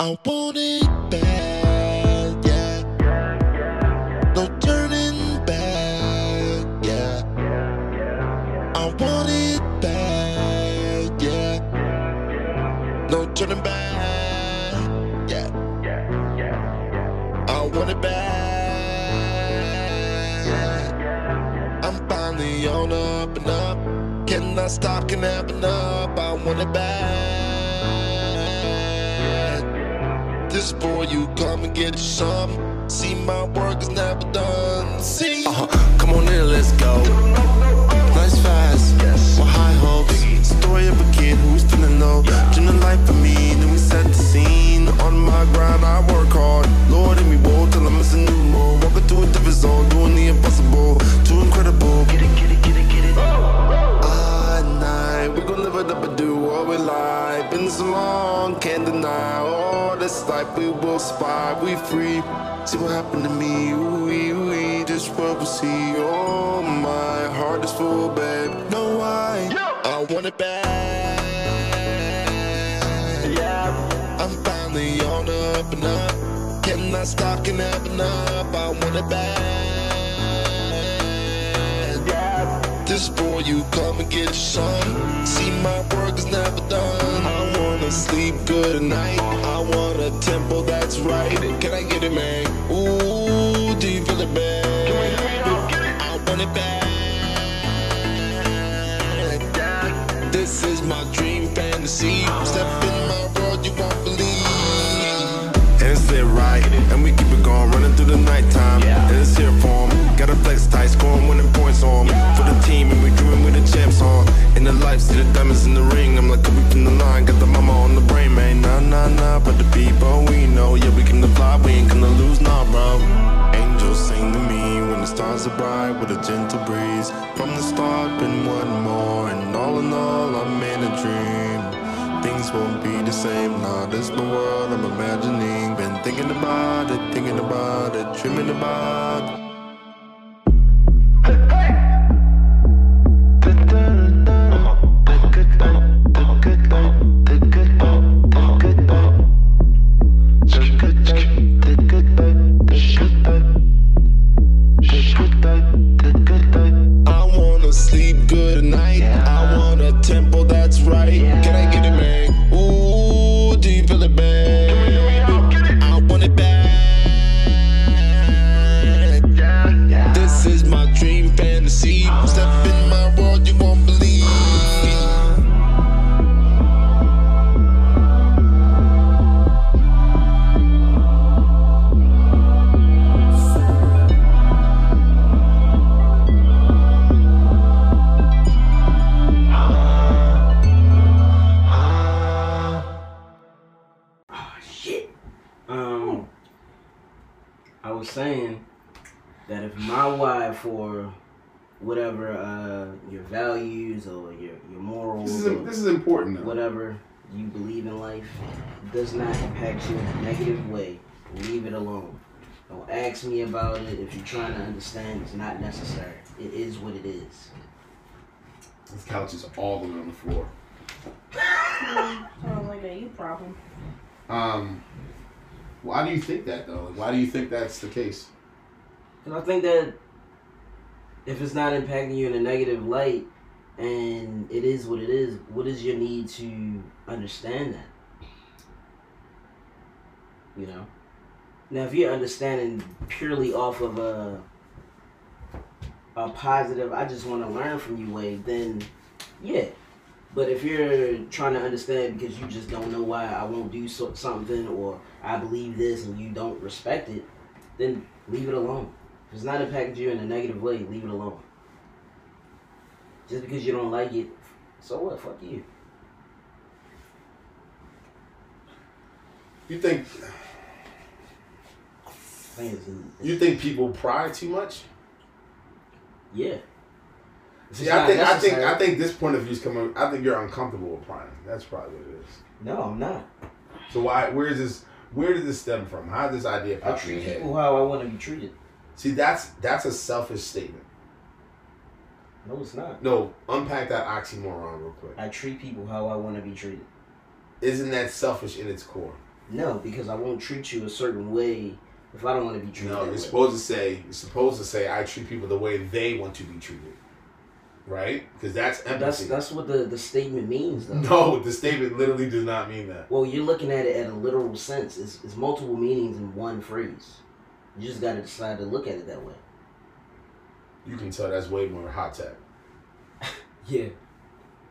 I want it bad, yeah. No turning back, yeah. I want it bad, yeah. No turning back, yeah. I want it bad. I'm finally on up and up. Cannot stop, can never up. I want it bad. Boy, you come and get some. See, my work is never done. See, Uh-huh. Come on in, let's go. Nice fast, with high hopes. Story of a kid who's feeling low. Dream the life for me, then we set the scene. On my grind, I work hard. Lord, in me woe till I'm missing new more. Walking to a different zone, doing the impossible. Too incredible. Get it, get it, get it, get it. Ah, night, we gon' live it up and do what we like. Been so long, can't deny. All this life we will spy, we free. See what happened to me, ooh, ooh, just what we see. Oh, my heart is full, babe. No, why? I want it back. Yeah, I'm finally on up and up. Cannot stop, can and up. I want it back. Yeah, this boy, you come and get some. See, my work is never done. Sleep good at night. I want a tempo that's right. Can I get it, man? Ooh, do you feel it, man? I want it. Yeah. This is my dream fantasy. Step in my world, you won't believe. And it's lit right, and we keep it going, running through the nighttime. And it's here for 'em. Got a flex tight, scoring winning points on. For the team, and we dreaming with the champs on. In the life, see the diamonds in the ring. I'm like, we from the line, got the mama Nah, nah, but the people we know, yeah, we can fly, we ain't gonna lose, nah, bro. Angels sing to me when the stars are bright with a gentle breeze. From the start, been one more, and all in all, I'm in a dream. Things won't be the same, nah, this the world I'm imagining. Been thinking about it, thinking about it, dreaming about it. Whatever uh, your values or your your morals This is or this is important though. whatever you believe in life does not impact you in a negative way, leave it alone. Don't ask me about it if you're trying to understand. It's not necessary. It is what it is. This couch is all the way on the floor. Sounds like a you problem. Um, why do you think that though? Why do you think that's the case? And I think that if it's not impacting you in a negative light and it is what it is, what is your need to understand that? You know? Now if you're understanding purely off of a a positive, I just want to learn from you way, then yeah. But if you're trying to understand because you just don't know why I won't do so, something or I believe this and you don't respect it, then leave it alone. If it's not impacting you in a negative way, leave it alone. Just because you don't like it, so what? Fuck you. You think I think it's, it's- you think people pry too much? yeah. See, it's I think I think I think this point of view is coming. I think you're uncomfortable with prying. That's probably what it is. No, I'm not. So why? Where is this? Where did this stem from? How did this idea I treat people how I want to be treated. See, that's that's a selfish statement. No, it's not. No, unpack that oxymoron real quick. I treat people how I want to be treated. Isn't that selfish in its core? No, because I won't treat you a certain way if I don't want to be treated. No, you're way. supposed to say you're supposed to say I treat people the way they want to be treated, right? Because that's empathy. That's that's what the, the statement means, though. no, the statement literally does not mean that. Well, you're looking at it at a literal sense. It's, it's multiple meanings in one phrase. You just got to decide to look at it that way. You can tell that's way more hot tech. Yeah.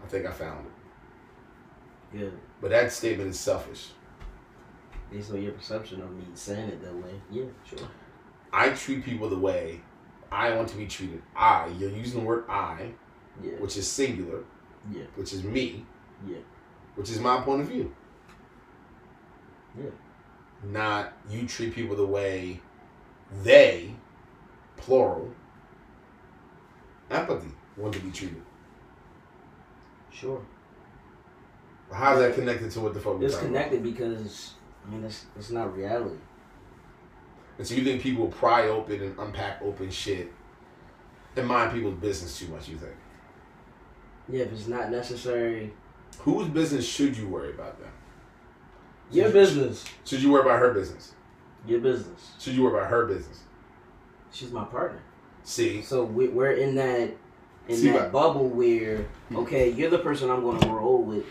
I think I found it. Good. But that statement is selfish. Based on your perception of me saying it that way. Yeah, sure. I treat people the way I want to be treated. I, you're using the word I, Yeah. which is singular, Yeah. which is me, Yeah. which is my point of view. Yeah. Not you treat people the way they, plural, empathy, want to be treated. Sure. How's that connected to what the fuck It's connected because I mean it's it's not reality. about? And so you think people pry open and unpack open shit and mind people's business too much, you think? Yeah, if it's not necessary, Whose business should you worry about then? your business. Should you worry about her business? Your business. Should you worry about her business? She's my partner. See, So we, we're in that in See, that bubble where hmm. okay, you're the person I'm going to roll with.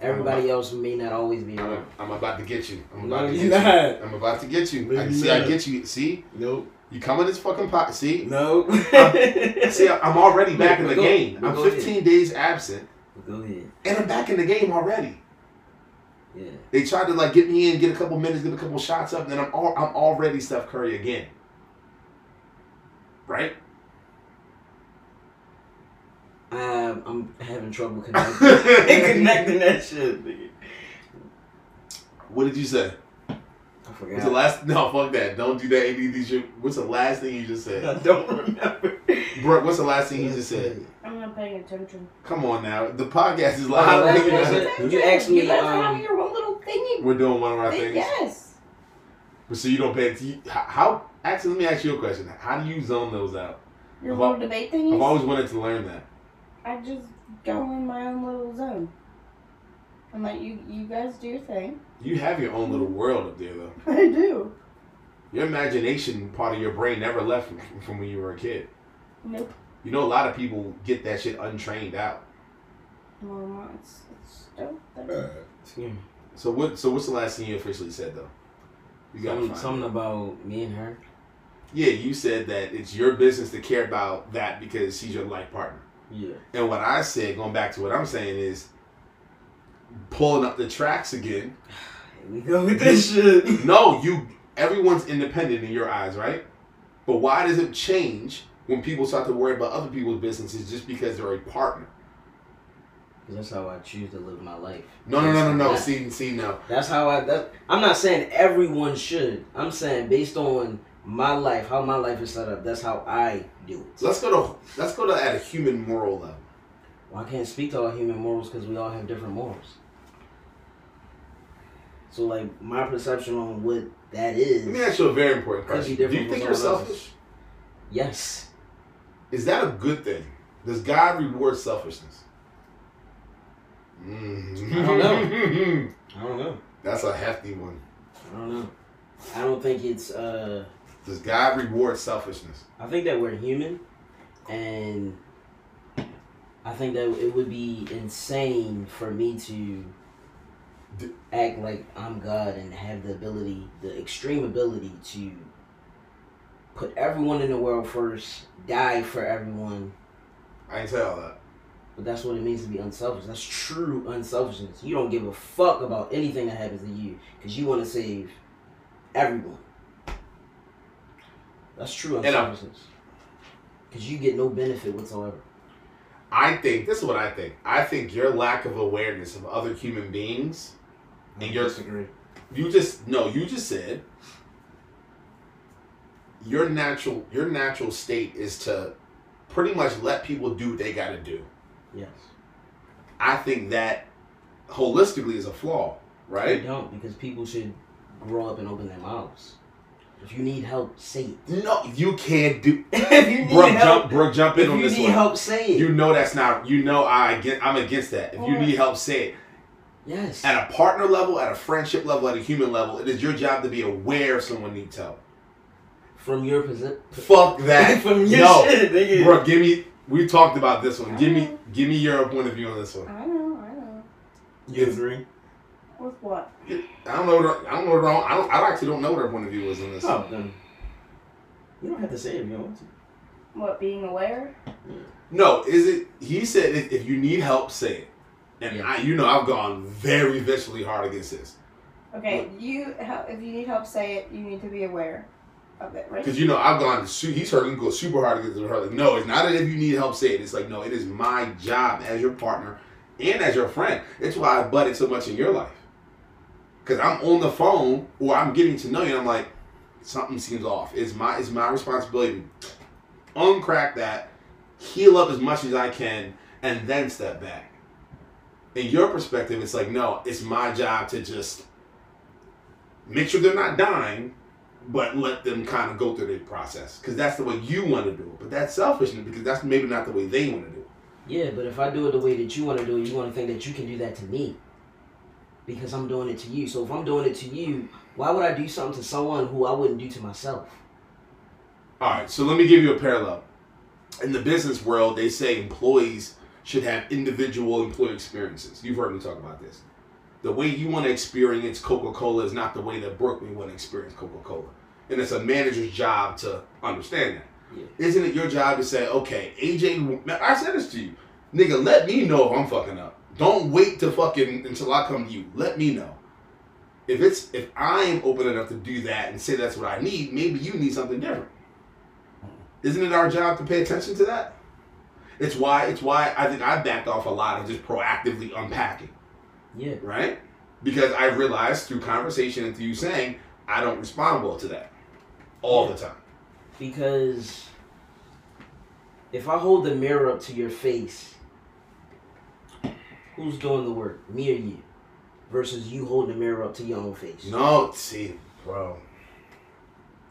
Everybody else may not always be I'm, around. I'm about to get you. I'm No, about to get not. you. I'm about to get you. No, I, see, I get you. See, Nope. you come in this fucking pot. See, No. see, I'm already back in the game. I'm ahead. 15 days absent, Go ahead. and I'm back in the game already. Yeah. They tried to like get me in, get a couple minutes, get a couple shots up, and then I'm all, I'm already Steph Curry again. Right? Um, I'm having trouble connecting, connecting that shit. Nigga. What did you say? I What's the last? No, fuck that. Don't do that ADD shit. What's the last thing you just said? I don't remember. Brooke? What's the last thing you just said? I'm not paying attention. Come on now, the podcast is live. that's nigga. what You asked me, You guys are um, having your own little thingy. We're doing one of our thing. things. Yes. But so you don't pay attention. How, how? Actually, let me ask you a question. How do you zone those out? Your I've little al- debate I've always wanted to learn that. I just go in my own little zone. I'm like, you, you guys do your thing. You have your own little world up there, though. I do. Your imagination part of your brain never left from, from when you were a kid. Nope. You know, a lot of people get that shit untrained out. Well, it's, it's dope. That- Excuse. So what? So what's the last thing you officially said, though? You gotta Some, find something about me and her. Yeah, you said that it's your business to care about that because she's your life partner. Yeah. And what I said, going back to what I'm saying, is pulling up the tracks again. Here we go with this shit. No, you. Everyone's independent in your eyes, right? But why does it change when people start to worry about other people's businesses just because they're a partner? That's how I choose to live my life. No, no, no, no, no. That- See, see, no. That's how I. That, I'm not saying everyone should. I'm saying based on my life, how my life is set up. That's how I do it. Let's go to let's go to at a human moral level. Well, I can't speak to all human morals because we all have different morals. So, like, my perception on what that is. Let me ask you a very important question. Do you think you're selfish? Yes. Is that a good thing? Does God reward selfishness? Mm. I don't know. I don't know. That's a hefty one. I don't know. I don't think it's. uh Does God reward selfishness? I think that we're human, and I think that it would be insane for me to D- act like I'm God and have the ability, the extreme ability to put everyone in the world first, die for everyone. I ain't tell all that. But that's what it means to be unselfish. That's true unselfishness. You don't give a fuck about anything that happens to you because you want to save everyone. That's true unselfishness. Because you get no benefit whatsoever. I think this is what I think. I think your lack of awareness of other human beings, and your disagree. you just no, you just said your natural your natural state is to pretty much let people do what they got to do. Yes. I think that holistically is a flaw, right? don't because people should grow up and open their mouths. If you need help, say it. No, you can't do. if you need Brooke, help, jump, Brooke, jump in on you this need one. help, say it. You know that's not. You know I get. I'm against that. If you need help, say it. Yes. At a partner level, at a friendship level, at a human level, it is your job to be aware someone needs help. From your position. Fuck that. From your no, shit, nigga. bro. Give me. We talked about this one. Give me. Give me your point of view on this one. I know, I know. You agree? With what? I don't know. What, I don't know. What, I don't. I actually don't know what her point of view is on this. Oh, then. You don't have to say it if you don't want to. What, being aware? No, is it? He said if, if you need help, say it. And Yeah. I, you know, I've gone very viciously hard against this Okay, you if you need help say it, you need to be aware of it, right? because you know I've gone. Su- he's heard him go super hard against her. Like, no, it's not that if you need help, say it. It's like no, it is my job as your partner and as your friend. It's why I butted so much in your life because I'm on the phone or I'm getting to know you. and I'm like, something seems off. It's my it's my responsibility to uncrack that, heal up as much as I can, and then step back. In your perspective, it's like, no, it's my job to just make sure they're not dying, but let them kind of go through their process. Because that's the way you want to do it. But that's selfishness because that's maybe not the way they want to do it. Yeah, but if I do it the way that you want to do it, you want to think that you can do that to me. Because I'm doing it to you. So if I'm doing it to you, why would I do something to someone who I wouldn't do to myself? All right, so let me give you a parallel. In the business world, they say employees should have individual employee experiences. You've heard me talk about this. The way you want to experience Coca Cola is not the way that Brooklyn want to experience Coca Cola. And it's a manager's job to understand that. Yeah. Isn't it your job to say, okay, AJ, I said this to you, nigga, let me know if I'm fucking up. Don't wait to fucking until I come to you. Let me know. If it's if I am open enough to do that and say that's what I need, maybe you need something different. Isn't it our job to pay attention to that? It's why it's why I think I backed off a lot of just proactively unpacking, Yeah. right? Because I realized through conversation and through you saying I don't respond well to that all the time. Because if I hold the mirror up to your face, who's doing the work? Me or you? Versus you holding the mirror up to your own face. No, see, bro,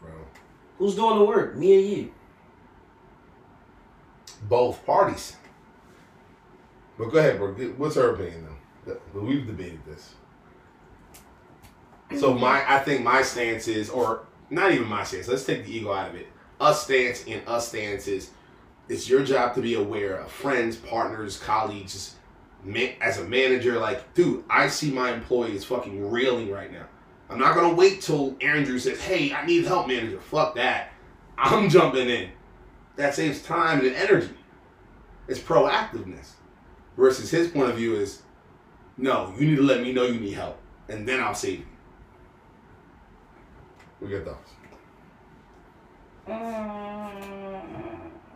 bro, Who's doing the work? Me or you? both parties. But go ahead, bro. What's her opinion though? But We've debated this. So my, I think my stance is, or not even my stance. Let's take the ego out of it. Us stance and us stance is, it's your job to be aware of friends, partners, colleagues. As a manager, like, dude, I see my employees fucking reeling right now. I'm not gonna wait till Andrew says, "Hey, I need help, manager." Fuck that. I'm jumping in. That saves time and energy. It's proactiveness. Versus his point of view is, no, you need to let me know you need help, and then I'll save you. What your thoughts? Um,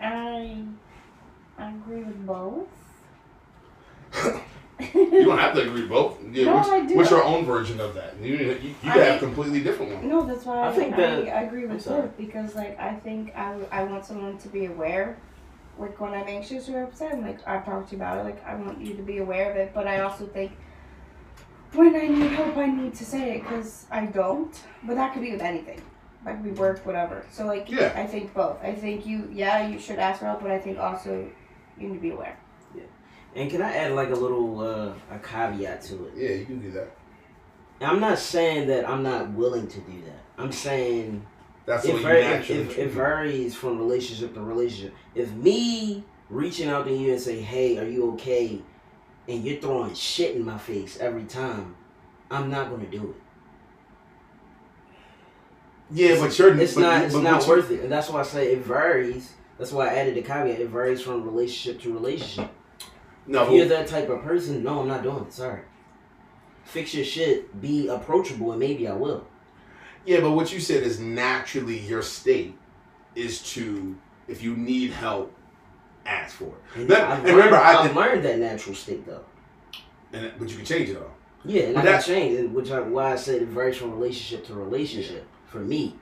I I agree with both. You don't have to agree with both. Yeah, No, what's, I do. what's your own version of that? You, you, you I have mean- completely different one. No, that's why I I, think I, that- I agree with both because like I think I, w- I want someone to be aware. Like when I'm anxious or upset, I'm like I've talked to you about it. Like I want you to be aware of it, but I also think when I need help, I need to say it because I don't. But that could be with anything. like could be work, whatever. So like Yeah. I think both. I think you yeah you should ask for help, but I think also you need to be aware. Yeah. And can I add like a little uh, a caveat to it? Yeah, you can do that. I'm not saying that I'm not willing to do that. I'm saying That's it, way you var- it, it, it varies from relationship to relationship. If me reaching out to you and say, "Hey, are you okay?" and you're throwing shit in my face every time, I'm not gonna do it. Yeah, but you're It's but, not. It's but not you- worth it, and that's why I say it varies. That's why I added the caveat. It varies from relationship to relationship. No, If you're that type of person, no, I'm not doing it. Sorry. Fix your shit. Be approachable, and maybe I will. Yeah, but what you said is naturally your state is to, if you need help, ask for it. And, But- I've and remember, learned, I I've did- learned that natural state though. And but you can change it all. Yeah, and But I can that- change it, which I, why I said it varies from relationship to relationship for me.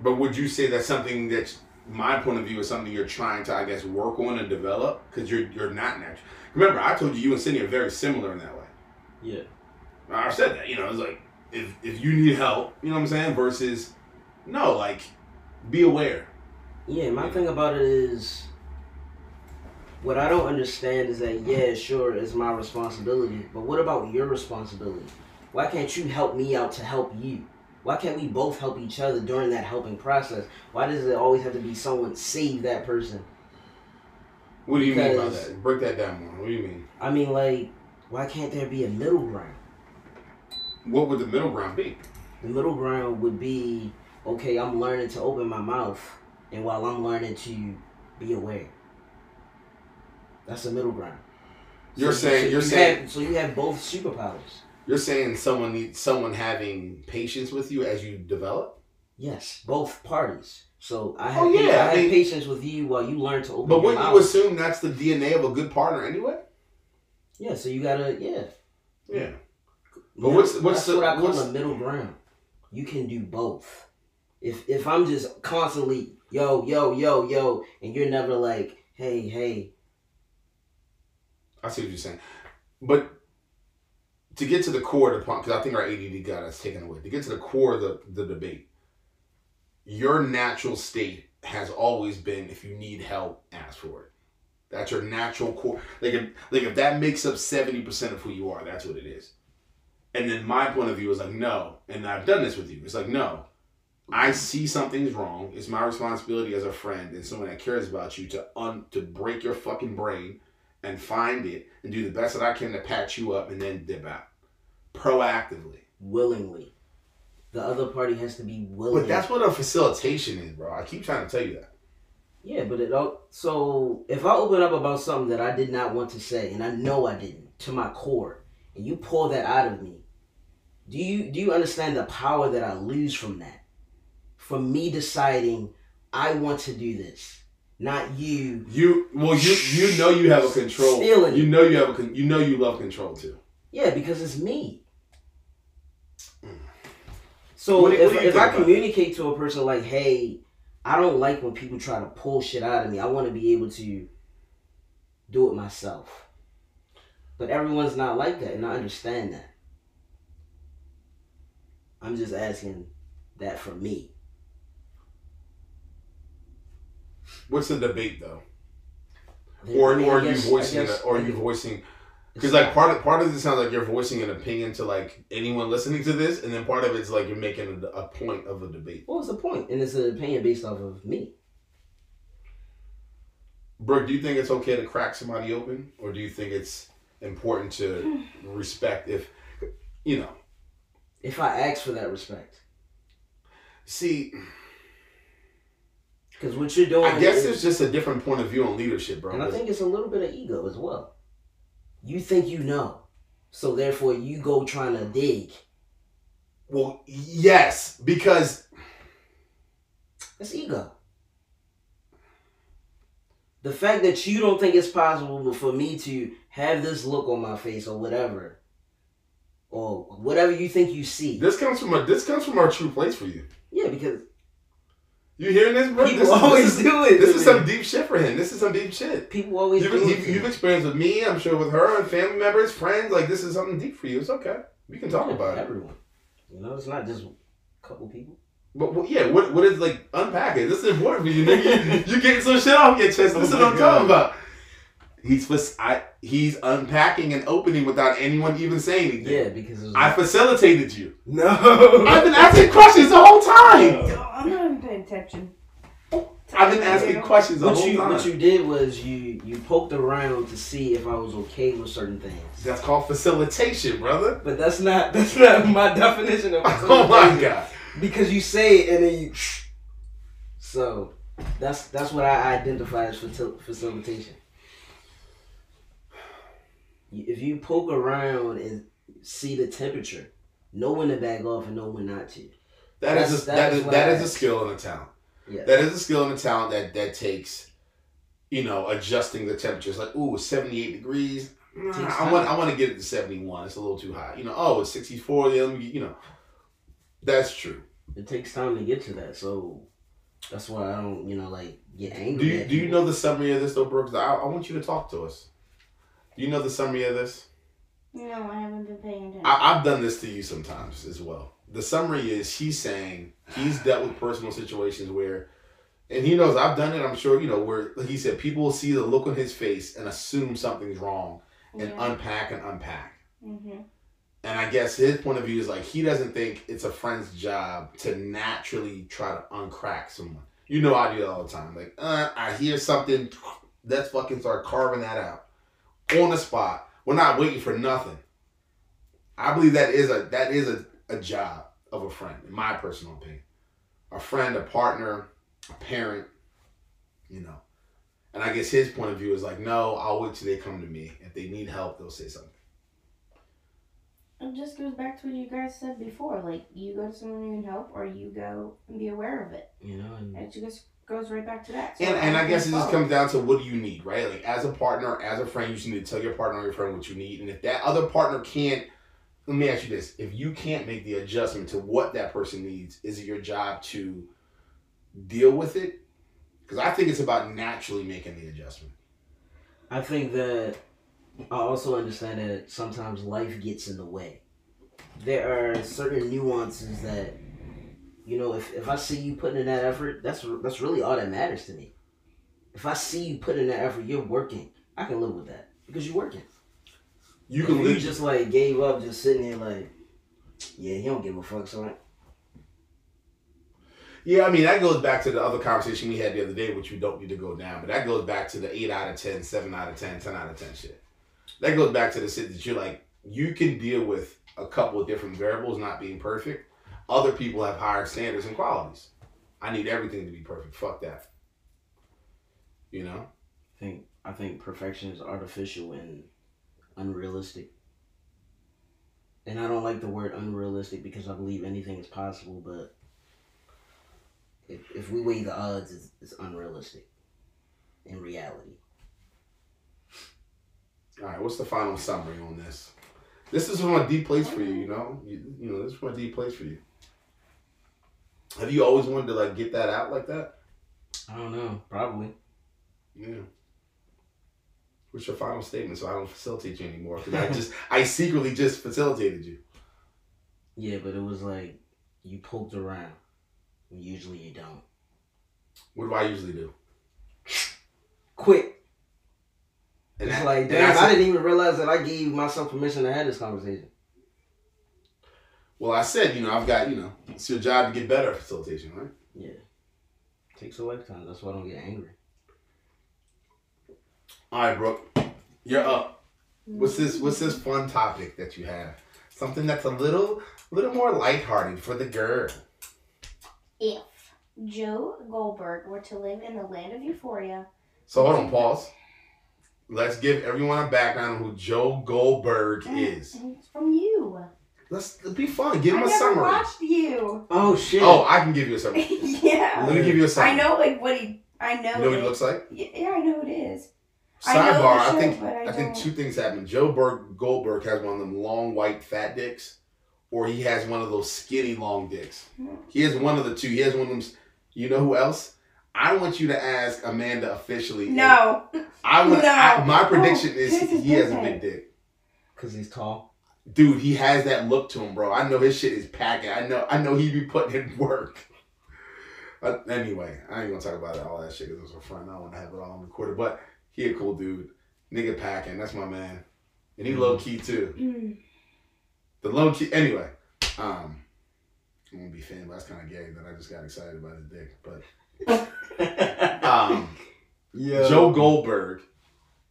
But would you say that's something that, my point of view, is something you're trying to, I guess, work on and develop? Because you're you're not natural. Remember, I told you you and Cindy are very similar in that way. Yeah. I said that. You know, it's like if if you need help, you know what I'm saying. Versus, no, like, be aware. Yeah, my thing about it is What I don't understand is that yeah, sure, it's my responsibility, but what about your responsibility? Why can't you help me out to help you? Why can't we both help each other during that helping process? Why does it always have to be someone save that person? What do you mean by that? Break that down more. What do you mean? I mean, like, why can't there be a middle ground? What would the middle ground be? The middle ground would be okay, I'm learning to open my mouth, and while I'm learning to be aware. That's the middle ground. You're So- saying so you're you saying have, so you have both superpowers. you're saying someone needs someone having patience with you as you develop. Yes, both parties. So I oh, have, Oh, yeah, I I have mean- patience with you while you learn to open But wouldn't mouth. you assume that's the DNA of a good partner anyway? yeah, so you gotta yeah. Yeah. But what's- the- what I call a middle ground. You can do both. If if I'm just constantly yo yo yo yo, and you're never like hey hey I see what you're saying. But to get to the core of the point, because I think our ADD got us taken away. To get to the core of the, the debate, your natural state has always been if you need help, ask for it. That's your natural core. Like if, like if that makes up 70% of who you are, that's what it is. And then my point of view is like, no, and I've done this with you. It's like, no, I see something's wrong. It's my responsibility as a friend and someone that cares about you to un to break your fucking brain and find it and do the best that I can to patch you up and then dip out proactively. willingly. The other party has to be willing. But that's what a facilitation is, bro. I keep trying to tell you that. Yeah, but it all so if I open up about something that I did not want to say and I know I didn't to my core and you pull that out of me, do you do you understand the power that I lose from that? From me deciding I want to do this, not you. You well, you you know you have a control. Stealing. You know you have a con- you know you love control too. Yeah, because it's me. Mm. So What if, what if I communicate to a person like, hey, I don't like when people try to pull shit out of me. I want to be able to do it myself. But everyone's not like that, and I understand that. I'm just asking that for me. What's the debate though? Or or are you guess- I voicing guess- it, or are you voicing it's because like part of part of this sounds like you're voicing an opinion to like anyone listening to this, and then part of it's like you're making a, a point of a debate. what was the point? And it's an opinion based off of me. Brooke, do you think it's okay to crack somebody open, or do you think it's important to respect if you know? If I ask for that respect, See, because what you're doing, I guess is- there's just a different point of view on leadership, bro. And I think it's a little bit of ego as well. You think you know, so therefore you go trying to dig. well, yes, because It's ego. The fact that you don't think it's possible for me to have this look on my face or whatever, or whatever you think you see. this comes from a this comes from our true place for you. Yeah, because You hearing this, bro? people this, is- always is, do it. This is some deep shit for him. This is some deep shit. people always You've, do it. you've, to you've experienced with me, I'm sure with her and family members, friends. Like this is something deep for you. It's okay. We can talk Yeah, about it. everyone. You know, it's not just a couple people. But what, yeah, what what is like unpack it? This is important for you. Nigga. you, you getting some shit off your chest. This oh is Oh what I'm talking about. He's fac- I, he's unpacking and opening without anyone even saying anything. Yeah, because it was I facilitated you. no. I've been asking questions the whole time. I'm not even paying attention. I've been asking questions the What whole you time. what you did was you you poked around to see if I was okay with certain things. That's called facilitation, brother. But that's not that's not my definition of Oh my facilitation. god. Because you say it and then you so that's that's what I identify as facil- facilitation. If you poke around and see the temperature, know when to back off and know when not to. That is That's- a, that that is is that I is a skill and a talent. Yeah. That is a skill and a talent that that takes, you know, adjusting the temperatures. Like, ooh, it's seventy eight degrees. Nah, I want I want to get it to seventy one. It's a little too hot. You know, oh, it's sixty four. Yeah, let me get- you know, that's true. It takes time to get to that, so that's why I don't, you know, like get angry. Do you do you know the summary of this though, Brooks? I, I want you to talk to us. Do you know the summary of this? No, I haven't been paying attention. I, I've done this to you sometimes as well. The summary is he's saying he's dealt with personal situations where And he knows I've done it. I'm sure you know where like he said people will see the look on his face and assume something's wrong and Yeah. unpack and unpack. mm-hmm. And I guess his point of view is like he doesn't think it's a friend's job to naturally try to uncrack someone. You know I do that all the time. Like, uh, I hear something, let's fucking start carving that out on the spot. We're not waiting for nothing. I believe that is a that is a, a job of a friend, in my personal opinion. A friend, a partner, a parent, you know. And I guess his point of view is like, no, I'll wait till they come to me. If they need help, they'll say something. It just goes back to what you guys said before. Like you go to someone who can help, or you go and be aware of it. You know, and It just goes right back to that. So And, and I guess it just comes down to what do you need, right? Like as a partner, as a friend, you just need to tell your partner or your friend what you need. And if that other partner can't, let me ask you this: if you can't make the adjustment to what that person needs, is it your job to deal with it? Because I think it's about naturally making the adjustment. I think that I also understand that sometimes life gets in the way. There are certain nuances that, you know, if, if I see you putting in that effort, that's that's really all that matters to me. If I see you putting in that effort, you're working. I can live with that because you're working. You If can you just like gave up, just sitting there like, yeah, he don't give a fuck. So like, Yeah, I mean that goes back to the other conversation we had the other day, which we don't need to go down. But that goes back to the eight out of 10, 7 out of 10, 10 out of ten shit. That goes back to the shit that you're like, you can deal with a couple of different variables not being perfect. Other people have higher standards and qualities. I need everything to be perfect. Fuck that. You know? I think I think perfection is artificial and unrealistic. And I don't like the word unrealistic because I believe anything is possible, but if, if we weigh the odds, it's, it's unrealistic in reality. All right, what's the final summary on this? This is from a deep place for you, you know? You, you know, this is from a deep place for you. Have you always wanted to like get that out like that? I don't know, probably. Yeah. What's your final statement so I don't facilitate you anymore? Because I just, I secretly just facilitated you. Yeah, but it was like you poked around. Usually you don't. What do I usually do? Quick. And it's that- like, damn, I didn't even realize that I gave myself permission to have this conversation. Well, I said, you know, I've got, you know, it's your job to get better at facilitation, right? Yeah. Takes a lifetime. That's why I don't get angry. All right, Brooke, you're up. What's this? What's this fun topic that you have? Something that's a little, a little more lighthearted for the girl. If Joe Goldberg were to live in the land of Euphoria, So hold on, pause. Let's give everyone a background on who Joe Goldberg Mm. is. it's from you. Let's let's be fun. Give him I a never summary. watched you. Oh shit. Oh, I can give you a summary. yeah. Let me give you a summary. I know like what he. I know. You know what he looks like? Yeah, yeah, I know it is. I know the Sidebar, I, show, think I I, think two things happen. Joe Berg, Goldberg has one of them long white fat dicks, or he has one of those skinny long dicks. Hmm. He has one of the two. He has one of them. You know who else? I want you to ask Amanda officially. No. I want. No. I, my prediction Oh, is this he has a big dick. Because he's tall. Dude, he has that look to him, bro. I know his shit is packing. I know. I know he be putting in work. But anyway, I ain't gonna talk about all that shit because it's a friend. I don't want to have it all on recorded. But he a cool dude. Nigga packing. That's my man. And he Mhm. low key too. Mm. The low key. Anyway, um, I'm gonna be fan, but that's kind of gay that I just got excited about his dick. But um, yeah. Joe Goldberg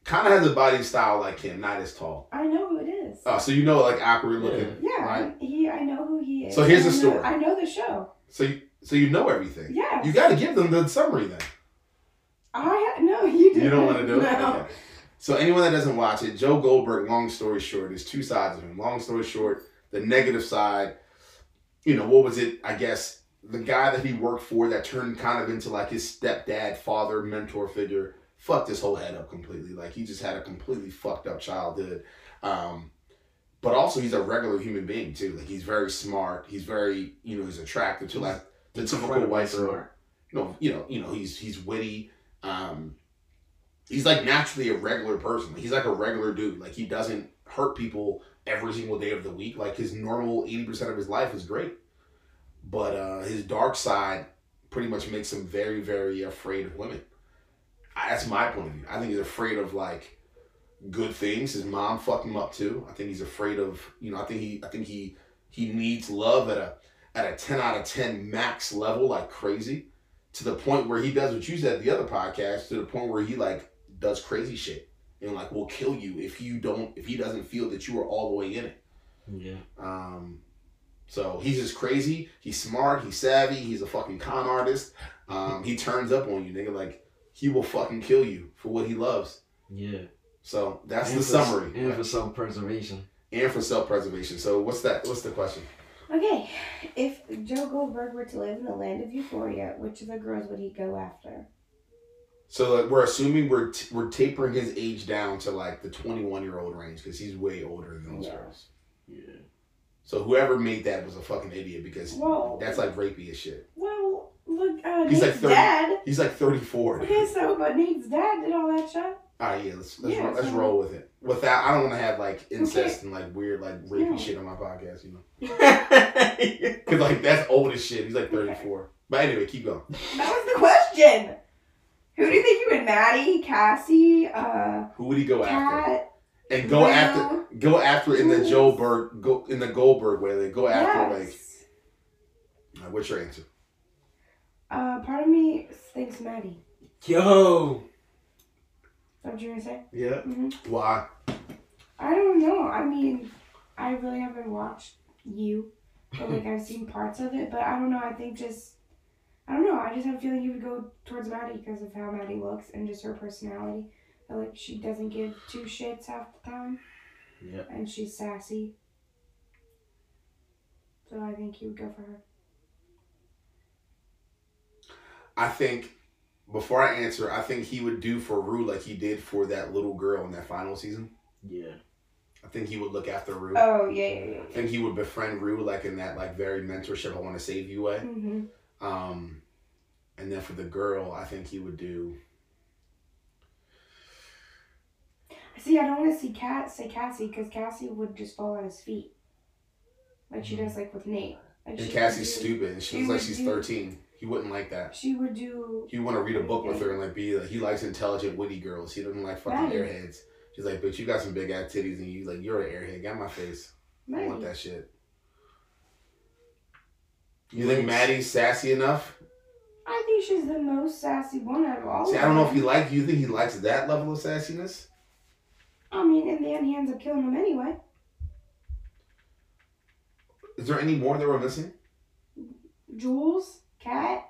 kind of has a body style like him, not as tall. I know who it is. Oh, so you know, like awkward looking. yeah, Right. he. I know who he is. So here's I the know- story. I know the show. So you, so you know everything. Yeah. You got to give them the summary then. I ha- no, you didn't. You don't want to do it. Okay. So anyone that doesn't watch it, Joe Goldberg. Long story short, there's two sides of him. Long story short, the negative side. You know what was it? I guess the guy that he worked for that turned kind of into like his stepdad, father, mentor figure. Fucked his whole head up completely. Like he just had a completely fucked up childhood. Um, but also he's a regular human being too. Like he's very smart. He's very you know he's attractive to like the typical white girl you know, you know, you know, he's he's witty. Um, he's like naturally a regular person. He's like a regular dude. Like he doesn't hurt people every single day of the week. Like his normal eighty percent of his life is great, but uh, his dark side pretty much makes him very, very afraid of women. That's my point of view. I think he's afraid of like good things. His mom fucked him up too. I think he's afraid of you know. I think he I think he he needs love at a at a ten out of ten max level like crazy, to the point where he does what you said the other podcast. To the point where he like does crazy shit and like will kill you if you don't if he doesn't feel that you are all the way in it. Yeah. Um, so he's just crazy. He's smart. He's savvy. He's a fucking con artist. Um, he turns up on you, nigga. Like he will fucking kill you for what he loves. Yeah. So that's And the for- summary. And for self preservation. And for self preservation. So what's that? What's the question? Okay, if Joe Goldberg were to live in the land of euphoria, which of the girls would he go after? So like, we're assuming we're t- we're tapering his age down to like the twenty one year old range because he's way older than those Yeah. girls. Yeah. So whoever made that was a fucking idiot because Well, that's like rapey as shit. well, uh, He's like 30. dad. He's like thirty four. Okay, so but Nate's dad did all that shit. All right, yeah, let's let's, Yeah, ro- let's so- roll with it. Without, I don't want to have like incest and like weird like rapey No. shit on my podcast, you know. Cause like that's old as shit. He's like thirty four. But anyway, keep going. That was the question. Who do you think you would, Maddie, Cassie, uh, Who would he go after? And go Lil? after, go after in the Joe Berg, go in the Goldberg way. Like go after like. Yes. uh, What's your answer? Uh, part of me thinks Maddie. Yo. What you're gonna say? Yeah. hmm Why? I don't know. I mean, I really haven't watched you, but like I've seen parts of it. But I don't know. I think just, I don't know. I just have a feeling you would go towards Maddie because of how Maddie looks and just her personality. That, like she doesn't give two shits half the time, Yep. and she's sassy. So I think you would go for her. I think before I answer, I think he would do for Rue like he did for that little girl in that final season. Yeah. I think he would look after Rue. Oh yeah, yeah, yeah. I think he would befriend Rue like in that like very mentorship I want to save you way. hmm Um, and then for the girl, I think he would do. I see, I don't want to see Cat say Cassie because Cassie would just fall at his feet, like she does like with Nate. Like And Cassie's do- stupid, and she she looks like she's do- thirteen. He wouldn't like that. She would do. He would want to read a book with her and like be like he likes intelligent, witty girls. He doesn't like fucking Right. airheads. She's like, bitch, you got some big ass titties, and you like you're an airhead. Get out my face. I want that shit. You think Maddie's sassy enough? I think she's the most sassy one out of all. See, I don't know if he like. You think he likes that level of sassiness? I mean, in the end, he ends up killing him anyway. Is there any more that we're missing? Jules, Kat.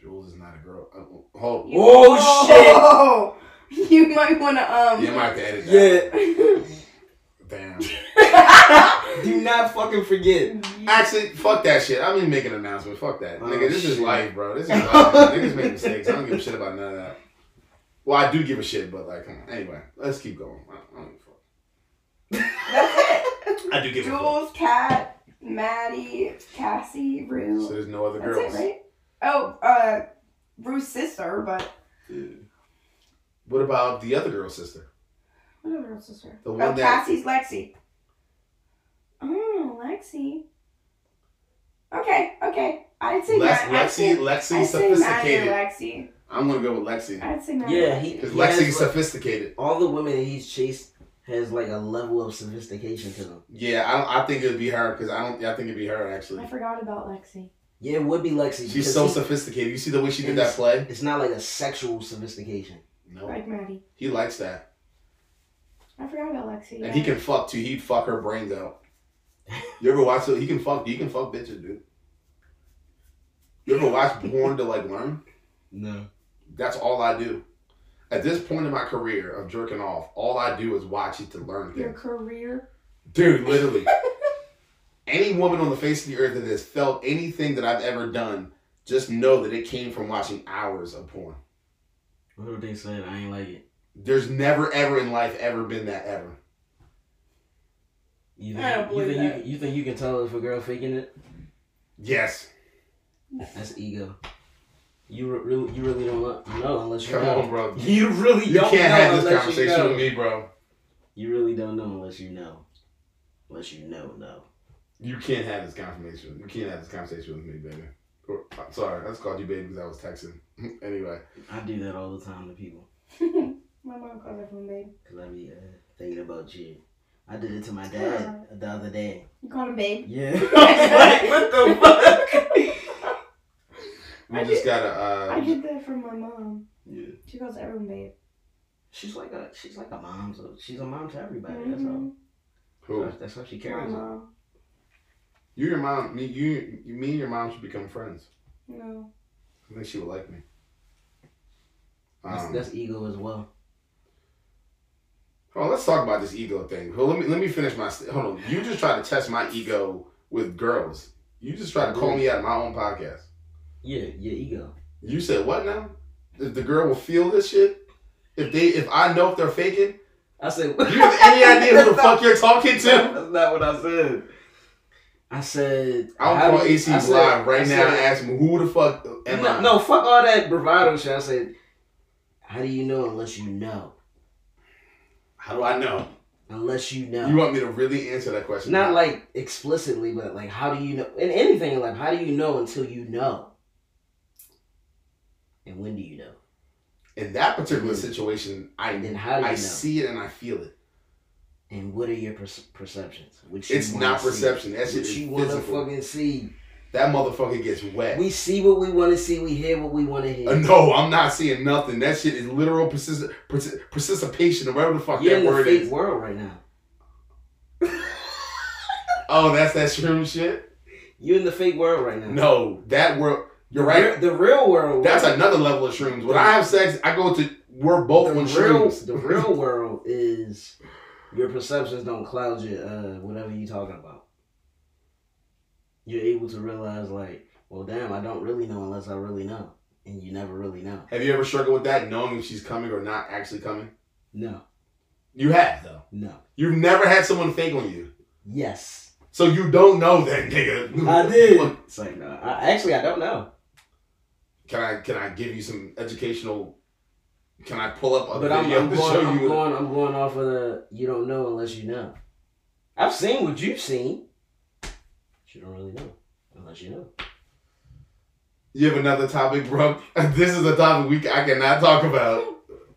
Jules is not a girl. Uh, hold. You- Oh, shit! You might want to um. Yeah, I might have to edit that. Damn. Do not fucking forget. Actually, fuck that shit. I'm even making an announcement. Fuck that. Oh, Nigga, this is life, bro. This is life. Niggas make mistakes. I don't give a shit about none of that. Well, I do give a shit, but like. Anyway, let's keep going. I don't, I don't give a fuck. That's it. I do give a fuck. Jules, Kat, Maddie, Cassie, Rue. So there's no other That's girls. it, right? Oh, uh, Rue's sister, but What about the other girl's sister? what other girl's sister? The oh, one that- Cassie's Lexi. Oh, Lexi. Okay, okay. I'd say Lex, Ma- I'd Lexi, say, Lexi, I'd say Maddie or sophisticated. Lexi. I'm gonna go with Lexi I'd say Maddie. Yeah, or he- Lexi. because He has, Lexi's sophisticated. All the women he's chased has like a level of sophistication to them. Yeah, I don't. I think it'd be her because I don't. I think it'd be her actually. I forgot about Lexi. Yeah, it would be Lexi. She's so he- sophisticated. You see the way she did that play? It's not like a sexual sophistication. No, Like Maddie. he likes that, I forgot about Lexi. Yeah. and he can fuck too. He'd fuck her brains out. You ever watch it? He can fuck. He can fuck bitches, dude. You ever watch porn to like learn? No. That's all I do. At this point in my career of jerking off, all I do is watch it to learn things. Your career. Dude, literally. Any woman on the face of the earth that has felt anything that I've ever done, just know that it came from watching hours of porn. What if they said I ain't like it? There's never ever in life ever been that ever. You I don't think, you, believe think that. you, you think you can tell if a girl faking it? Yes. That's ego. You re- really, you really don't know, know unless you Come know. on, bro. You really You don't can't know have this unless conversation you know. with me, bro. You really don't know unless you know. Unless you know, no. You can't have this conversation. You can't have this conversation with me, baby. Or- Sorry, I just called you baby because I was texting. anyway, I do that all the time to people My mom calls her from babe. because I be uh, thinking about you. I did it to my dad the other day. You call him babe? Yeah. like, what the fuck? We I just did- gotta. I Uh, get that from my mom. Yeah. She calls everyone babe. She's like a she's like a mom, so she's a mom to everybody. That's all. Mhm. who? That's, that's how she My carries it. You, your mom, me, you, you, me, and your mom should become friends. No. I think she would like me. That's, Um, that's ego as well. Oh, let's talk about this ego thing. Well, let me let me finish my. st- Hold on. You just try to test my ego with girls. You just try to call me out of my own podcast. Yeah, your ego. You said what now? If the girl will feel this shit, if they, if I know if they're faking, I said. you have any idea who the fuck you're talking to? That's not what I said. I said. I'll how call do you- AC I said- live right I now and ask him who the fuck am no, I? no, fuck all that bravado shit. I said, how do you know unless you know? How do I know? Unless you know. You want me to really answer that question? Not like explicitly, but like, how do you know? In anything in life, how do you know until you know? And when do you know? in that particular situation, I And then how do you I know? see it and I feel it. And what are your perce- perceptions? Which It's not perception. That shit Which you want to fucking see. That motherfucker gets wet. We see what we want to see. We hear what we want to hear. Uh, no, I'm not seeing nothing. That shit is literal persist- persi- participation or whatever the fuck You're that in the fake is. world right now. Oh, that's that shroom shit. You're in the fake world right now. No, that world. You're right. real- The real world. That's another level of shrooms. When I have sex, I go to we're both the on real. shrooms. The real world is your perceptions don't cloud your uh whatever you're talking about. You're able to realize like, well, damn, I don't really know unless I really know, and you never really know. Have you ever struggled with that, knowing if she's coming or not actually coming? No, You have though. no, You've never had someone fake on you, yes, so you don't know that nigga. I did. It's like no, I, actually I don't know. Can I can I give you some educational? Can I pull up a But I'm, I'm to going. show I'm you? going. I'm going off of the. You don't know unless you know. I've seen what you've seen. But you don't really know unless you know. You have another topic, bro? This is a topic we I cannot talk about.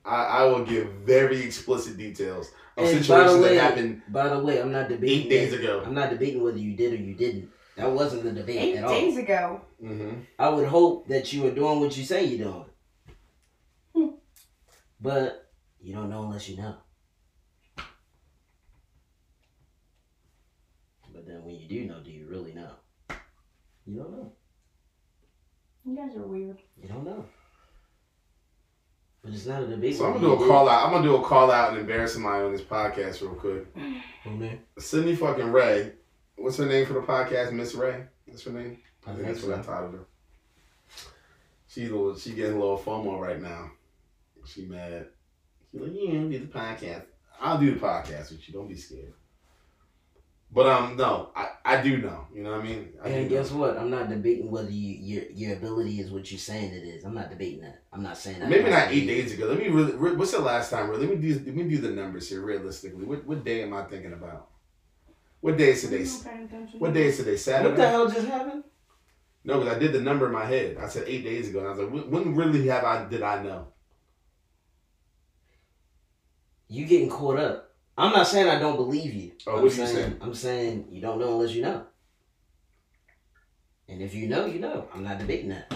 I, I will give very explicit details of And situations way- that happened By the way, I'm not debating. eight days ago. I'm not debating whether you did or you didn't. That wasn't the debate Eight at all. days ago. Mm-hmm. I would hope that you were doing what you say you're doing. Hmm. But you don't know unless you know. But then when you do know, do you really know? You don't know. You guys are weird. You don't know. But it's not a debate. So I'm gonna do a call out. I'm gonna do a call out and embarrass somebody on this podcast real quick. Who name? Sydney fucking Ray. What's her name for the podcast? Miss Ray. That's her name. I think that's what I titled her. She's a little, she getting a little FOMO right now. She mad. She's like, yeah, do the podcast. I'll do the podcast with you. Don't be scared. But um, no, I, I do know. You know what I mean? I And do know. guess what? I'm not debating whether you, your your ability is what you're saying it is. I'm not debating that. I'm not saying that. Maybe not eight days ago. Let me really. What's the last time? Let me do. Let me do the numbers here realistically. What what day am I thinking about? What day is today? I'm not paying attention. What day is today? Saturday. What the hell just happened? No, because I did the number in my head. I said eight days ago, and I was like, when, when really have I did I know? You getting caught up. I'm not saying I don't believe you. Oh, I'm what you saying, saying? I'm saying you don't know unless you know. And if you know, you know. I'm not debating that.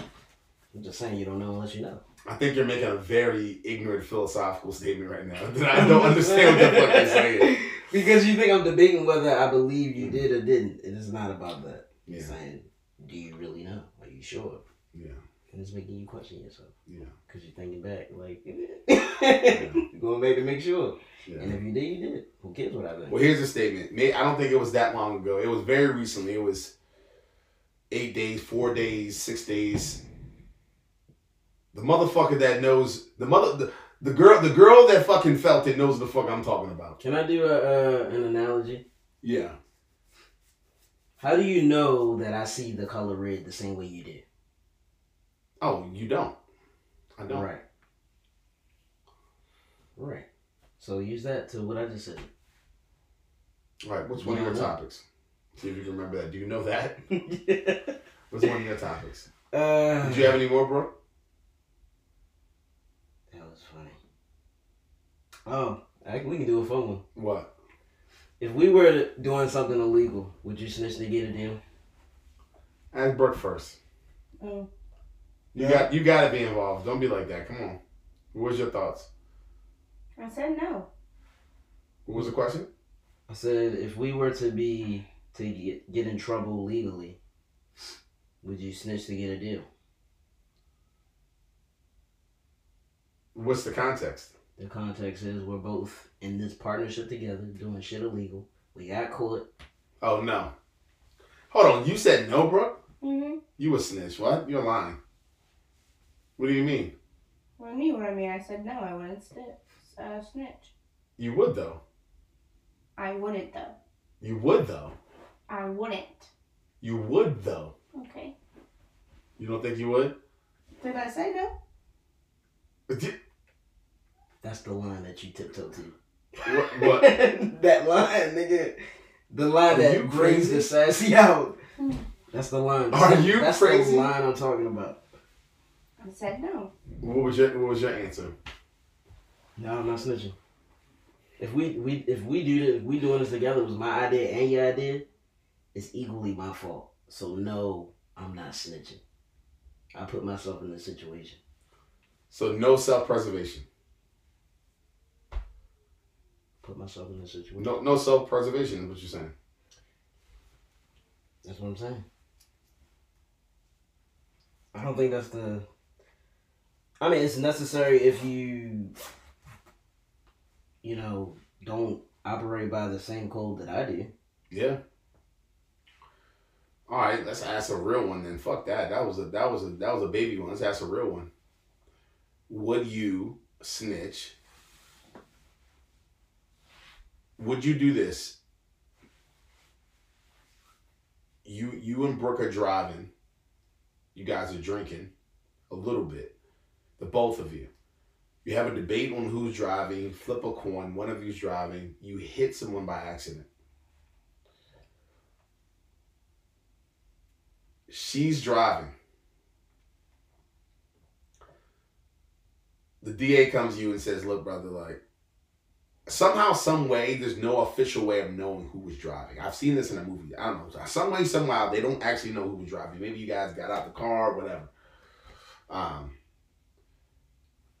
I'm just saying you don't know unless you know. I think you're making a very ignorant philosophical statement right now that I don't understand what the fuck you're saying. Because you think I'm debating whether I believe you did or didn't. It is not about that. Yeah, It's saying, do you really know? Are you sure? yeah, And it's making you question yourself. yeah, Because you're thinking back, like, you're going back to make sure. Yeah. And yeah. if you did, you did. Who cares what I think? Well, here's a statement. May I don't think it was that long ago. It was very recently. It was eight days, four days, six days. The motherfucker that knows the mother the, the girl the girl that fucking felt it knows the fuck I'm talking about. Can I do a, uh, an analogy? Yeah. How do you know that I see the color red the same way you did? Oh, you don't. I don't. Right. Right. So use that to what I just said. All right, what's one of your know. topics? See if you can remember that. Do you know that? yeah. What's one of your topics? Uh, Did you have any more, bro? That was funny. Oh, I, we can do a fun one. What? If we were doing something illegal, would you snitch to get a deal? Ask Brooke first. Mm. You got you got to be involved. Don't be like that. Come on. What's your thoughts? I said no. What was the question? I said if we were to be to get, get in trouble legally, would you snitch to get a deal? What's the context? The context is we're both in this partnership together doing shit illegal. We got caught. Oh no. Hold on. You said no, bro. Mm-hmm. You a snitch? What? You're lying. What do you mean? What do you mean? What I mean? I said no. I wouldn't snitch. Uh, snitch. You would though. I wouldn't though. You would though. I wouldn't. You would though. Okay. You don't think you would? Did I say no? That's the line that you tiptoe to. What? what? that line, nigga. The line Are that you brings crazy? the sassy out. That's the line. Are you That's crazy? the line I'm talking about. I said no. What was your What was your answer? No, I'm not snitching. If we we if we do this, if we doing this together, it was my idea and your idea. It's equally my fault. So no, I'm not snitching. I put myself in this situation. So no self preservation. Put myself in this situation. No no self preservation what you're saying. That's what I'm saying. I don't think that's the. I mean, it's necessary if you, you know, don't operate by the same code that I do. Yeah. All right, let's ask a real one then. Fuck that. That was a that was a that was a baby one. Let's ask a real one. Would you snitch? Would you do this? You you and Brooke are driving. You guys are drinking a little bit. The both of you. You have a debate on who's driving, flip a coin, one of you's driving, you hit someone by accident. she's driving. The DA comes to you and says, "Look, brother, like somehow, some way, there's no official way of knowing who was driving. I've seen this in a movie. I don't know. Some way, somehow, they don't actually know who was driving. Maybe you guys got out the car, whatever. Um,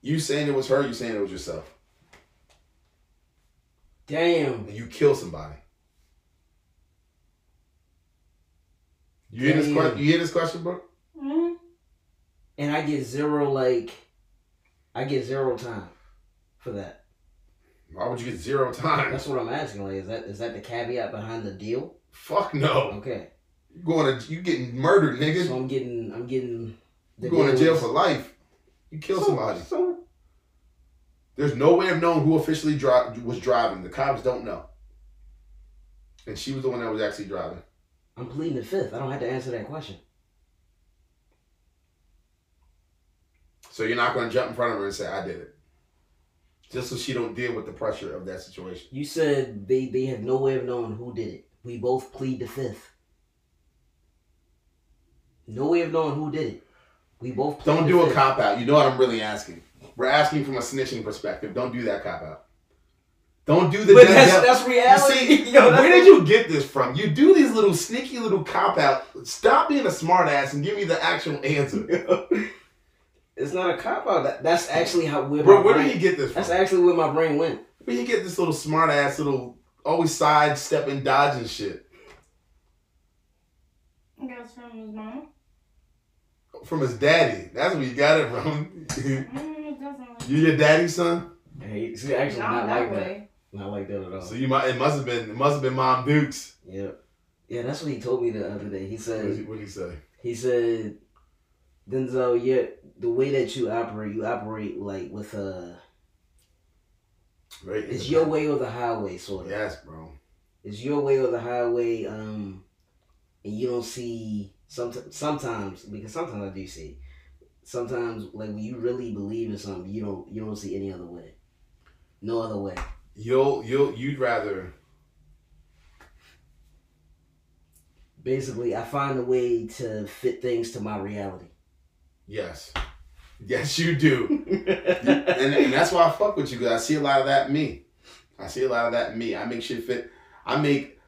you saying it was her? You saying it was yourself? Damn. And you kill somebody. You hear this question? You hear this question, bro? Mm-hmm. And I get zero, like, I get zero time for that. Why would you get zero time? That's what I'm asking. Like, is that is that the caveat behind the deal? Fuck no. Okay. You going to you getting murdered, nigga. So I'm getting, I'm getting. the you going to jail is- for life. You kill So- somebody. So There's no way of knowing who officially dri- was driving. The cops don't know. And she was the one that was actually driving. I'm pleading the fifth. I don't have to answer that question. So you're not going to jump in front of her and say, I did it. Just so she don't deal with the pressure of that situation. You said they they have no way of knowing who did it. We both plead the fifth. No way of knowing who did it. We both plead Don't do a cop out. You know what I'm really asking. We're asking from a snitching perspective. Don't do that cop out. Don't do the But that's that's You reality. see, Yo, that's where did you get this from? You do these little sneaky little cop out. Stop being a smart ass and give me the actual answer. It's not a cop out. That, that's actually how where Bro, my where brain, did he get this from? That's actually where my brain went. Where you get this little smart ass little always sidestepping, dodging shit I guess from his mama. from his daddy? That's where you got it from. Mm, it you your daddy's son, Hey, it's actually Not not, that like that. way. Not like that at all. so you might. It must have been. It must have been Mom Dukes. yeah, yeah. That's what he told me the other day. He What said did he, what did he say? He said, Denzel, yeah, the way that you operate, you operate like with a, Right. it's your way or the highway, sort of. Yes, bro. It's your way or the highway, um, and you don't see sometimes, sometimes because sometimes I do see, sometimes like when you really believe in something, you don't you don't see any other way, no other way. You'll you'll you'd rather Basically, I find a way to fit things to my reality. Yes. Yes, you do. and, and that's why I fuck with you because I see a lot of that in me. I see a lot of that in me. I make shit fit. I make,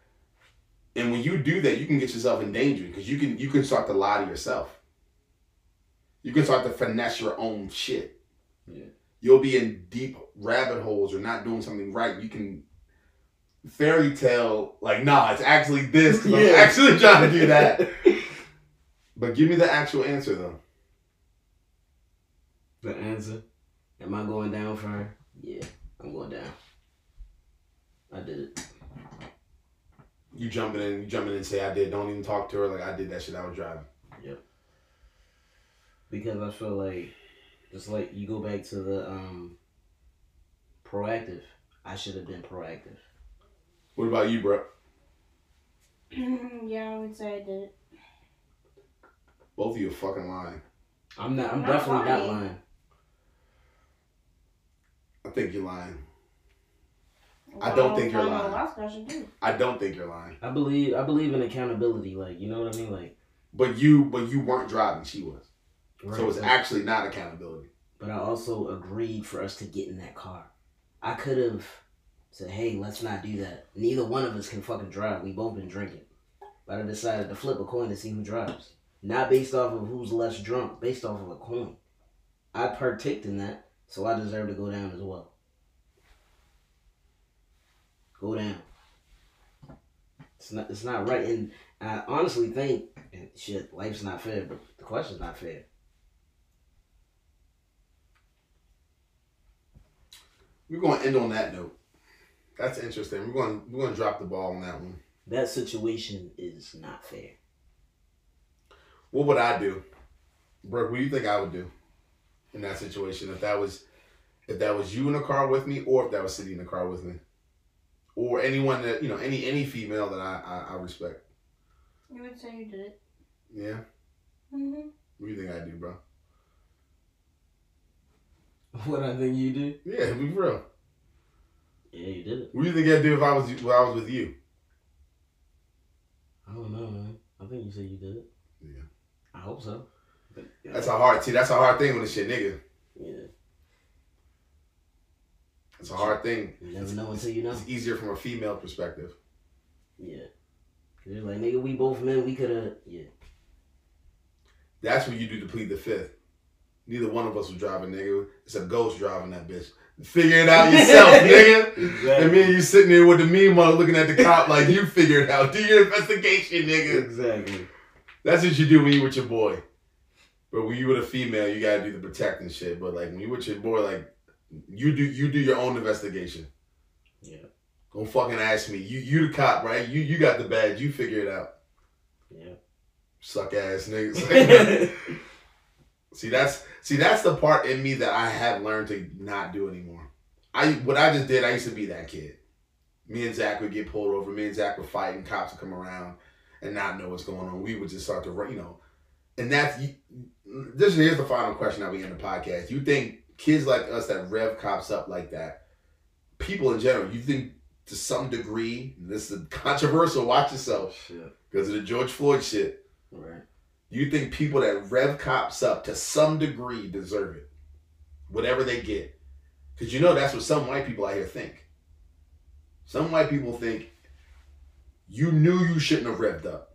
and when you do that, you can get yourself in danger because you can you can start to lie to yourself. You can start to finesse your own shit. Yeah. You'll be in deep rabbit holes or not doing something right. You can fairy tale like, nah, it's actually this. 'cause I'm Yeah. actually trying to do that. But give me the actual answer though. The answer. Am I going down for her? Yeah, I'm going down. I did it. You jumping in, you jumping in and say I did. Don't even talk to her like I did that shit. I was driving. Yep. Because I feel like just like you go back to the um proactive. I should have been proactive. What about you, bro? yeah, I would say I did it. Both of you are fucking lying. I'm not I'm Not definitely not lying. Lying. I think you're lying. I don't think you're lying. Last question. I don't think you're lying. I believe I believe in accountability, like you know what I mean? Like But you, but you weren't driving. She was. right, So it's but- actually not accountability. But I also agreed for us to get in that car. I could have said, hey, let's not do that. Neither one of us can fucking drive. We both been drinking. But I decided to flip a coin to see who drives. Not based off of who's less drunk, based off of a coin. I partaked in that, so I deserve to go down as well. Go down. It's not it's not right. And I honestly think and shit, life's not fair, but the question's not fair. We're going to end on that note. That's interesting. We're going, we're going to drop the ball on that one. That situation is not fair. What would I do, Brooke? What do you think I would do in that situation if that was, if that was you in the car with me, or if that was sitting in the car with me, or anyone that you know, any any female that I I, I respect? You would say you did it. Yeah. Mm-hmm. What do you think I do, bro? What I think you do? Yeah, be real. Yeah, you did it. What do you think I'd do if I was if I was with you? I don't know, man. I think you said you did it. Yeah. I hope so. Yeah. That's a hard. See, that's a hard thing with this shit, nigga. yeah. It's a hard thing. You never know until you know. It's easier from a female perspective. Yeah. you're like, nigga, we both men. We could have. Yeah. That's what you do to plead the fifth. Neither one of us was driving, nigga. It's a ghost driving that bitch. Figure it out yourself, nigga. Exactly. And me and you sitting there with the mean mother looking at the cop like you figure it out. Do your investigation, nigga. Exactly. That's what you do when you with your boy. But when you with a female, you gotta do the protecting shit. But like when you with your boy, like you do you do your own investigation. Yeah. Don't fucking ask me. You you the cop, right? You you got the badge. You figure it out. Yeah. Suck ass niggas. see that's see that's the part in me that I have learned to not do anymore. I what I just did, I used to be that kid. Me and Zach would get pulled over. Me and Zach would fight, and cops would come around and not know what's going on. We would just start to run, you know. And that's this. Here's the final question that we end the podcast. You think kids like us that rev cops up like that, people in general, you think to some degree, this is controversial. Watch yourself because of the George Floyd shit. Right. You think people that rev cops up to some degree deserve it, whatever they get, because you know that's what some white people out here think. Some white people think you knew you shouldn't have revved up,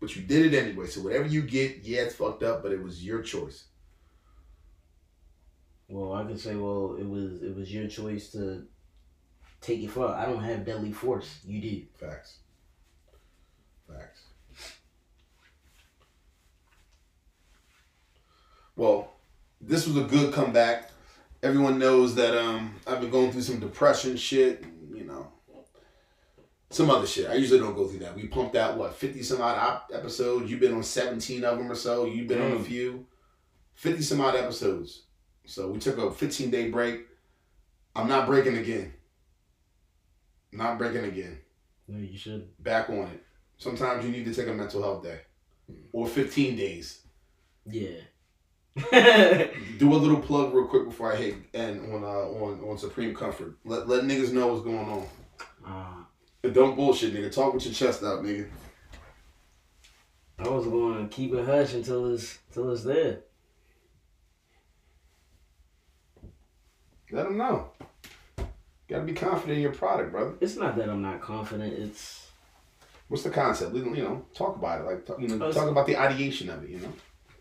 but you did it anyway. So whatever you get, yeah, it's fucked up, but it was your choice. Well, I could say, well, it was it was your choice to take it far. I don't have deadly force. You did. Facts. Facts. Well, this was a good comeback. Everyone knows that um I've been going through some depression shit. Some other shit. I usually don't go through that. We pumped out what, 50 some odd episodes. You've been on 17 of them or so. You've been on a Mm. few. 50 some odd episodes. So we took a 15 day break. I'm not breaking again. Not breaking again No, you should. back on it. Sometimes you need to take a mental health day or 15 days. Yeah. Do a little plug real quick before I hit end on uh, on on Supreme Comfort. Let let niggas know what's going on. uh, don't bullshit, nigga. Talk with your chest out, nigga. I was going to keep it hush until it's until it's there. Let them know. Got to be confident in your product, brother. It's not that I'm not confident. It's What's the concept? You know, talk about it. Like, talk, you know, talk about the ideation of it. You know.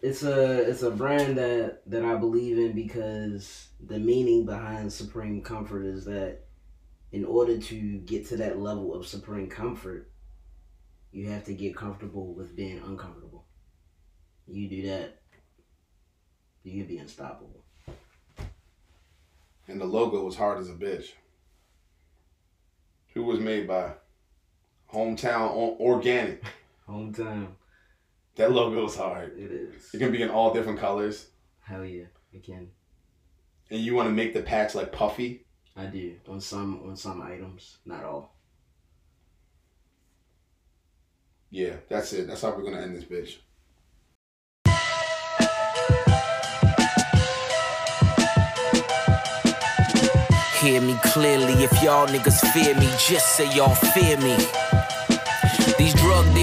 it's a it's a brand that that I believe in because the meaning behind supreme comfort is that in order to get to that level of supreme comfort, you have to get comfortable with being uncomfortable. You do that, you can be unstoppable. And the logo was hard as a bitch. Who was made by? Hometown Organic. Hometown, That logo was hard. it is. It can be in all different colors. Hell yeah, it can. And you want to make the patch like puffy. I do on some on some items, not all. Yeah, that's it. That's how we're gonna end this bitch. Hear me clearly, if y'all niggas fear me, just say y'all fear me.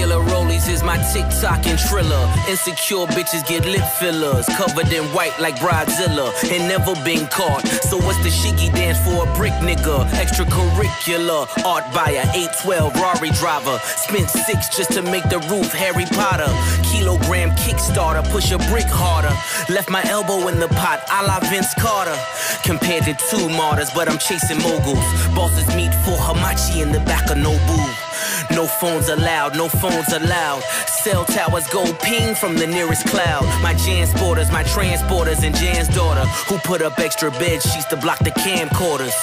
Dealer rollies is my TikTok and Triller. Insecure bitches get lip fillers, covered in white like Bridezilla, and never been caught. So what's the shiggy dance for a brick nigga? Extracurricular, art buyer, 812 Rari driver. Spent six just to make the roof Harry Potter. Kilogram Kickstarter, push a brick harder. Left my elbow in the pot, a la Vince Carter. Compared to two martyrs, but I'm chasing moguls. Bosses meet for Hamachi in the back of Nobu. No phones allowed, no phones allowed. Cell towers go ping from the nearest cloud. My Jansporters, my transporters, and Jan's daughter, who put up extra bed sheets to block the camcorders.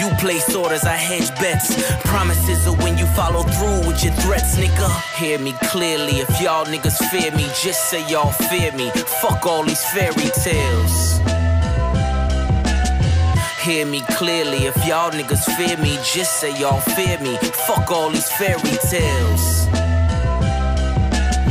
You place orders, I hedge bets. Promises are when you follow through with your threats, nigga. Hear me clearly, if y'all niggas fear me, just say y'all fear me. Fuck all these fairy tales. Hear me clearly, if y'all niggas fear me, just say y'all fear me. Fuck all these fairy tales.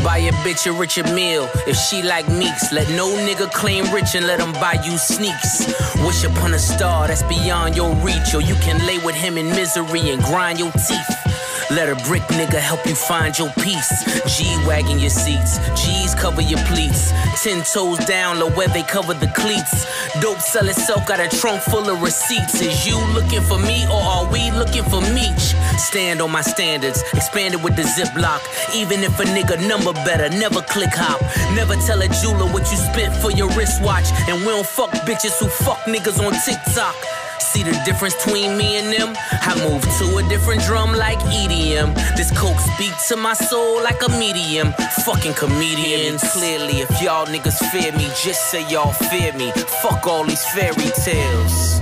Buy a bitch a richer meal if she like meeks. Let no nigga claim rich and let him buy you sneaks. Wish upon a star that's beyond your reach, or you can lay with him in misery and grind your teeth. Let a brick nigga help you find your peace. G wagging your seats, G's cover your pleats. Ten toes down, low where they cover the cleats. Dope sell itself, got a trunk full of receipts. Is you looking for me or are we looking for Meech? Stand on my standards, expanded with the ziplock. Even if a nigga number better, never click hop. Never tell a jeweler what you spent for your wristwatch. And we don't fuck bitches who fuck niggas on TikTok. See the difference between me and them? I move to a different drum like EDM. This coke speak to my soul like a medium. Fucking comedians. Clearly, if y'all niggas fear me, just say y'all fear me. Fuck all these fairy tales.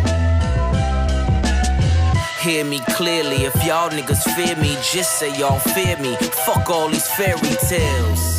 Hear me clearly, if y'all niggas fear me, just say y'all fear me. Fuck all these fairy tales.